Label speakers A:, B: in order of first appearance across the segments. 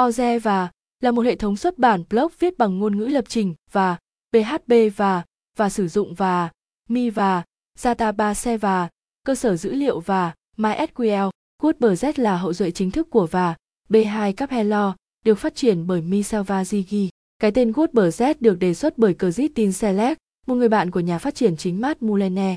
A: Oze và là một hệ thống xuất bản blog viết bằng ngôn ngữ lập trình và PHP và và sử dụng và Mi và Database và cơ sở dữ liệu và MySQL. WordPress là hậu duệ chính thức của và B2 Capello được phát triển bởi Michel Vazigi. Cái tên WordPress được đề xuất bởi Kristin Select, một người bạn của nhà phát triển chính Matt Mulene.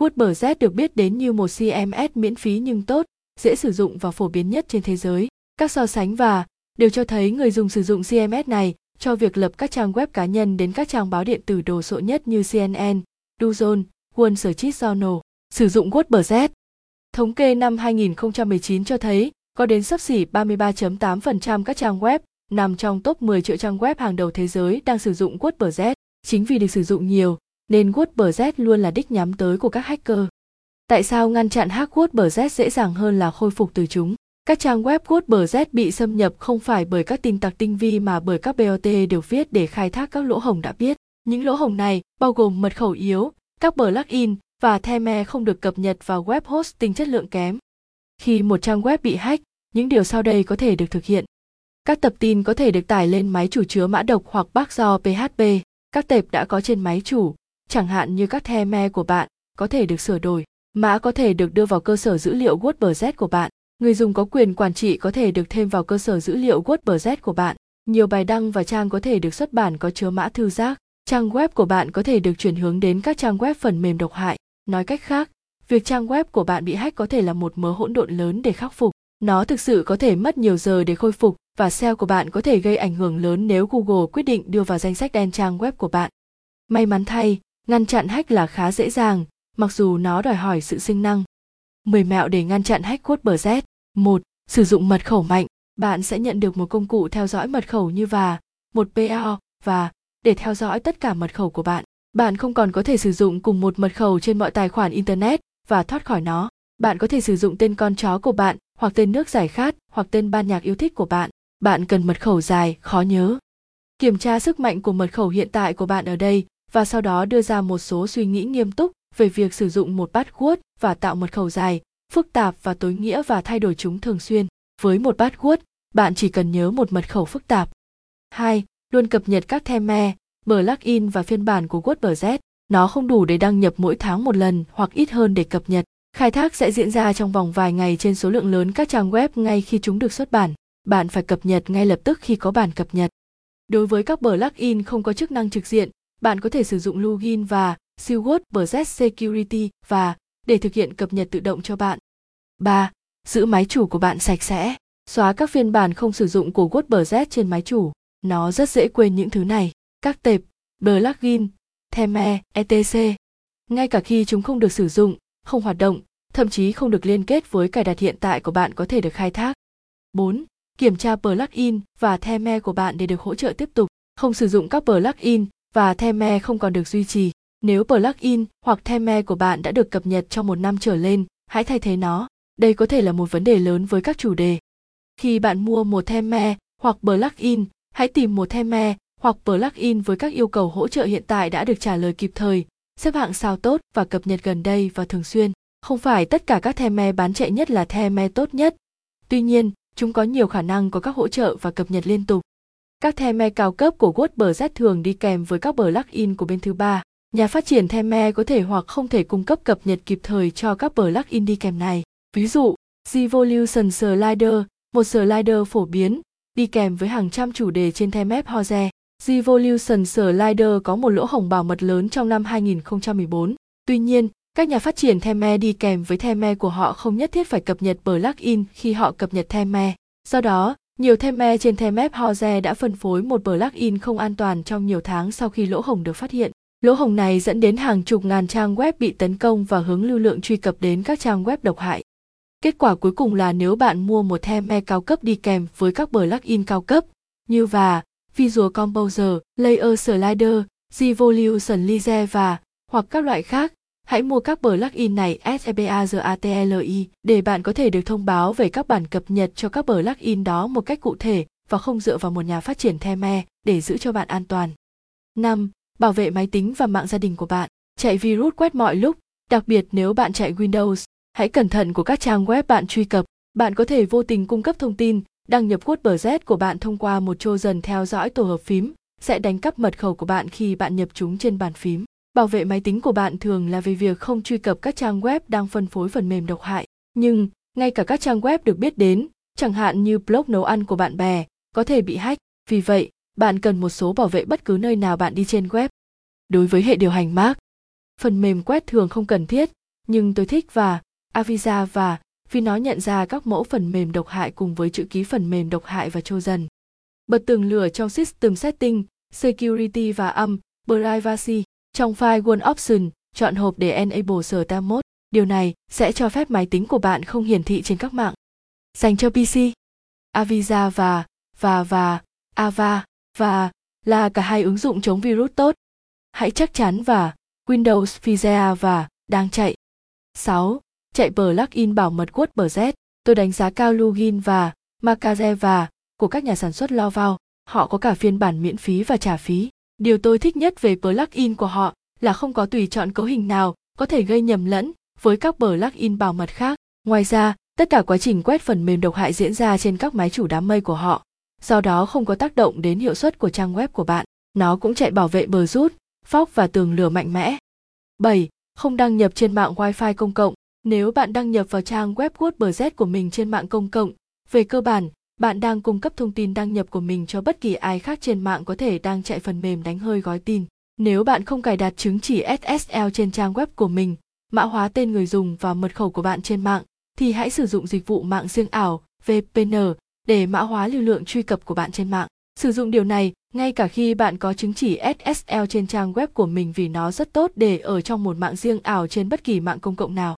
A: WordPress được biết đến như một CMS miễn phí nhưng tốt, dễ sử dụng và phổ biến nhất trên thế giới. Các so sánh và đều cho thấy người dùng sử dụng CMS này cho việc lập các trang web cá nhân đến các trang báo điện tử đồ sộ nhất như CNN, Duzone, Wall Street Journal. Sử dụng WordPress. Thống kê năm 2019 cho thấy có đến sấp xỉ 33.8% các trang web nằm trong top 10 triệu trang web hàng đầu thế giới đang sử dụng WordPress. Chính vì được sử dụng nhiều, nên WordPress luôn là đích nhắm tới của các hacker. Tại sao ngăn chặn hack WordPress dễ dàng hơn là khôi phục từ chúng? Các trang web WordPress bị xâm nhập không phải bởi các tin tặc tinh vi mà bởi các bot đều viết để khai thác các lỗ hổng đã biết. Những lỗ hổng này bao gồm mật khẩu yếu, các plugin và theme không được cập nhật vào web hosting chất lượng kém. Khi một trang web bị hack, những điều sau đây có thể được thực hiện. Các tập tin có thể được tải lên máy chủ chứa mã độc hoặc bác do PHP. Các tệp đã có trên máy chủ, chẳng hạn như các theme của bạn, có thể được sửa đổi. Mã có thể được đưa vào cơ sở dữ liệu WordPress của bạn. Người dùng có quyền quản trị có thể được thêm vào cơ sở dữ liệu WordPress của bạn. Nhiều bài đăng và trang có thể được xuất bản có chứa mã thư giác. Trang web của bạn có thể được chuyển hướng đến các trang web phần mềm độc hại. Nói cách khác, việc trang web của bạn bị hack có thể là một mớ hỗn độn lớn để khắc phục. Nó thực sự có thể mất nhiều giờ để khôi phục và SEO của bạn có thể gây ảnh hưởng lớn nếu Google quyết định đưa vào danh sách đen trang web của bạn. May mắn thay, ngăn chặn hack là khá dễ dàng, mặc dù nó đòi hỏi sự sinh năng. 10 mẹo để ngăn chặn hack WordPress. 1. Sử dụng mật khẩu mạnh. Bạn sẽ nhận được một công cụ theo dõi mật khẩu như và, một PO và để theo dõi tất cả mật khẩu của bạn. Bạn không còn có thể sử dụng cùng một mật khẩu trên mọi tài khoản internet và thoát khỏi nó. Bạn có thể sử dụng tên con chó của bạn hoặc tên nước giải khát hoặc tên ban nhạc yêu thích của bạn. Bạn cần mật khẩu dài, khó nhớ. Kiểm tra sức mạnh của mật khẩu hiện tại của bạn ở đây và sau đó đưa ra một số suy nghĩ nghiêm túc về việc sử dụng một password và tạo mật khẩu dài, phức tạp và tối nghĩa và thay đổi chúng thường xuyên. Với một password, bạn chỉ cần nhớ một mật khẩu phức tạp. 2. Luôn cập nhật các theme, plugin và phiên bản của WordPress. Nó không đủ để đăng nhập mỗi tháng một lần hoặc ít hơn để cập nhật. Khai thác sẽ diễn ra trong vòng vài ngày trên số lượng lớn các trang web ngay khi chúng được xuất bản. Bạn phải cập nhật ngay lập tức khi có bản cập nhật. Đối với các plugin không có chức năng trực diện, bạn có thể sử dụng login và siêu WordPress Security và để thực hiện cập nhật tự động cho bạn. 3. Giữ máy chủ của bạn sạch sẽ. Xóa các phiên bản không sử dụng của WordPress trên máy chủ. Nó rất dễ quên những thứ này. Các tệp, plugin, theme, etc. Ngay cả khi chúng không được sử dụng, không hoạt động, thậm chí không được liên kết với cài đặt hiện tại của bạn có thể được khai thác. 4. Kiểm tra plugin và theme của bạn để được hỗ trợ tiếp tục. Không sử dụng các plugin và theme không còn được duy trì. Nếu plugin hoặc theme của bạn đã được cập nhật trong một năm trở lên, hãy thay thế nó. Đây có thể là một vấn đề lớn với các chủ đề. Khi bạn mua một theme hoặc plugin, hãy tìm một theme hoặc plugin với các yêu cầu hỗ trợ hiện tại đã được trả lời kịp thời, xếp hạng sao tốt và cập nhật gần đây và thường xuyên. Không phải tất cả các theme bán chạy nhất là theme tốt nhất. Tuy nhiên, chúng có nhiều khả năng có các hỗ trợ và cập nhật liên tục. Các theme cao cấp của WordPress thường đi kèm với các plugin của bên thứ ba. Nhà phát triển theme có thể hoặc không thể cung cấp cập nhật kịp thời cho các plugin đi kèm này. Ví dụ, Revolution Slider, một slider phổ biến, đi kèm với hàng trăm chủ đề trên theme Hoze. Revolution Slider có một lỗ hổng bảo mật lớn trong năm 2014. Tuy nhiên, các nhà phát triển theme đi kèm với theme của họ không nhất thiết phải cập nhật plugin khi họ cập nhật theme. Do đó, nhiều theme trên theme Hoze đã phân phối một plugin không an toàn trong nhiều tháng sau khi lỗ hổng được phát hiện. Lỗ hổng này dẫn đến hàng chục ngàn trang web bị tấn công và hướng lưu lượng truy cập đến các trang web độc hại. Kết quả cuối cùng là nếu bạn mua một theme e cao cấp đi kèm với các plugin cao cấp như và Visual Composer, Layer Slider, Revolution Lize và hoặc các loại khác, hãy mua các plugin này SEBAZATLI để bạn có thể được thông báo về các bản cập nhật cho các plugin đó một cách cụ thể và không dựa vào một nhà phát triển theme e để giữ cho bạn an toàn. 5. Bảo vệ máy tính và mạng gia đình của bạn. Chạy virus quét mọi lúc, đặc biệt nếu bạn chạy Windows. Hãy cẩn thận của các trang web bạn truy cập. Bạn có thể vô tình cung cấp thông tin Đăng nhập WordPress của bạn thông qua một dần theo dõi tổ hợp phím sẽ đánh cắp mật khẩu của bạn khi bạn nhập chúng trên bàn phím. Bảo vệ máy tính của bạn thường là về việc không truy cập các trang web đang phân phối phần mềm độc hại. Nhưng, ngay cả các trang web được biết đến, chẳng hạn như blog nấu ăn của bạn bè, có thể bị hack. Vì vậy, bạn cần một số bảo vệ bất cứ nơi nào bạn đi trên web. Đối với hệ điều hành Mac, phần mềm quét thường không cần thiết, nhưng tôi thích và Avisa và vì nó nhận ra các mẫu phần mềm độc hại cùng với chữ ký phần mềm độc hại và Trojan. Bật tường lửa trong System Setting, Security và âm, Privacy. Trong file One Option, chọn hộp để Enable Start Mode. Điều này sẽ cho phép máy tính của bạn không hiển thị trên các mạng. Dành cho PC, Avisa và và và Ava và là cả hai ứng dụng chống virus tốt. Hãy chắc chắn và Windows Physea và đang chạy. 6. Chạy plugin bảo mật WordPress. Tôi đánh giá cao Login và Makaze và của các nhà sản xuất lo vào Họ có cả phiên bản miễn phí và trả phí. Điều tôi thích nhất về plugin của họ là không có tùy chọn cấu hình nào có thể gây nhầm lẫn với các plugin bảo mật khác. Ngoài ra, tất cả quá trình quét phần mềm độc hại diễn ra trên các máy chủ đám mây của họ, do đó không có tác động đến hiệu suất của trang web của bạn. Nó cũng chạy bảo vệ bờ rút, phóc và tường lửa mạnh mẽ. 7. Không đăng nhập trên mạng Wi-Fi công cộng. Nếu bạn đăng nhập vào trang web WordPress của mình trên mạng công cộng, về cơ bản, bạn đang cung cấp thông tin đăng nhập của mình cho bất kỳ ai khác trên mạng có thể đang chạy phần mềm đánh hơi gói tin. Nếu bạn không cài đặt chứng chỉ SSL trên trang web của mình, mã hóa tên người dùng và mật khẩu của bạn trên mạng, thì hãy sử dụng dịch vụ mạng riêng ảo VPN để mã hóa lưu lượng truy cập của bạn trên mạng. Sử dụng điều này ngay cả khi bạn có chứng chỉ SSL trên trang web của mình vì nó rất tốt để ở trong một mạng riêng ảo trên bất kỳ mạng công cộng nào.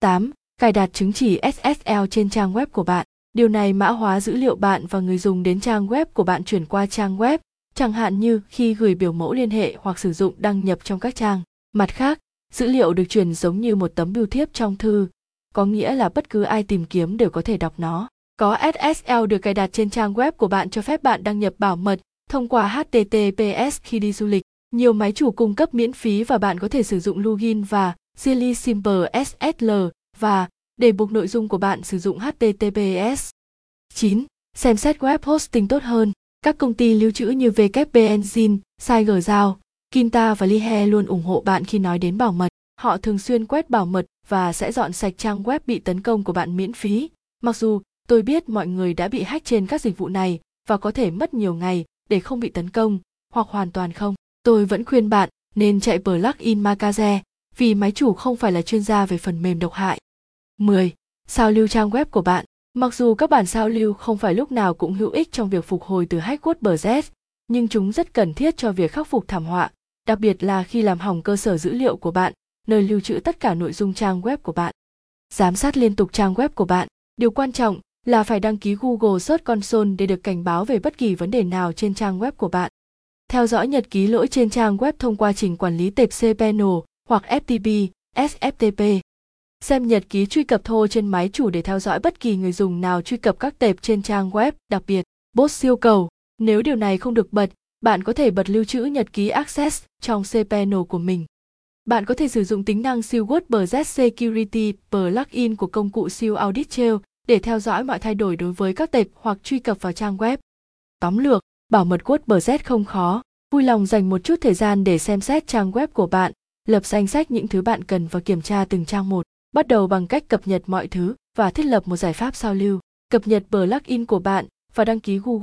A: 8. Cài đặt chứng chỉ SSL trên trang web của bạn. Điều này mã hóa dữ liệu bạn và người dùng đến trang web của bạn chuyển qua trang web, chẳng hạn như khi gửi biểu mẫu liên hệ hoặc sử dụng đăng nhập trong các trang. Mặt khác, dữ liệu được truyền giống như một tấm bưu thiếp trong thư, có nghĩa là bất cứ ai tìm kiếm đều có thể đọc nó. Có SSL được cài đặt trên trang web của bạn cho phép bạn đăng nhập bảo mật thông qua HTTPS khi đi du lịch. Nhiều máy chủ cung cấp miễn phí và bạn có thể sử dụng login và Silly Simple SSL và để buộc nội dung của bạn sử dụng HTTPS. 9. Xem xét web hosting tốt hơn. Các công ty lưu trữ như WP Engine, SiteGround, Kinta và Lihe luôn ủng hộ bạn khi nói đến bảo mật. Họ thường xuyên quét bảo mật và sẽ dọn sạch trang web bị tấn công của bạn miễn phí. Mặc dù tôi biết mọi người đã bị hack trên các dịch vụ này và có thể mất nhiều ngày để không bị tấn công hoặc hoàn toàn không. Tôi vẫn khuyên bạn nên chạy plugin Makaze vì máy chủ không phải là chuyên gia về phần mềm độc hại. 10. Sao lưu trang web của bạn. Mặc dù các bản sao lưu không phải lúc nào cũng hữu ích trong việc phục hồi từ hack WordPress, nhưng chúng rất cần thiết cho việc khắc phục thảm họa, đặc biệt là khi làm hỏng cơ sở dữ liệu của bạn, nơi lưu trữ tất cả nội dung trang web của bạn. Giám sát liên tục trang web của bạn. Điều quan trọng là phải đăng ký Google Search Console để được cảnh báo về bất kỳ vấn đề nào trên trang web của bạn. Theo dõi nhật ký lỗi trên trang web thông qua trình quản lý tệp cPanel hoặc FTP, SFTP. Xem nhật ký truy cập thô trên máy chủ để theo dõi bất kỳ người dùng nào truy cập các tệp trên trang web, đặc biệt, bot siêu cầu. Nếu điều này không được bật, bạn có thể bật lưu trữ nhật ký Access trong cPanel của mình. Bạn có thể sử dụng tính năng siêu Security plugin của công cụ siêu Audit Trail để theo dõi mọi thay đổi đối với các tệp hoặc truy cập vào trang web. Tóm lược, bảo mật WordPress không khó. Vui lòng dành một chút thời gian để xem xét trang web của bạn, lập danh sách những thứ bạn cần và kiểm tra từng trang một. Bắt đầu bằng cách cập nhật mọi thứ và thiết lập một giải pháp sao lưu. Cập nhật plugin của bạn và đăng ký Google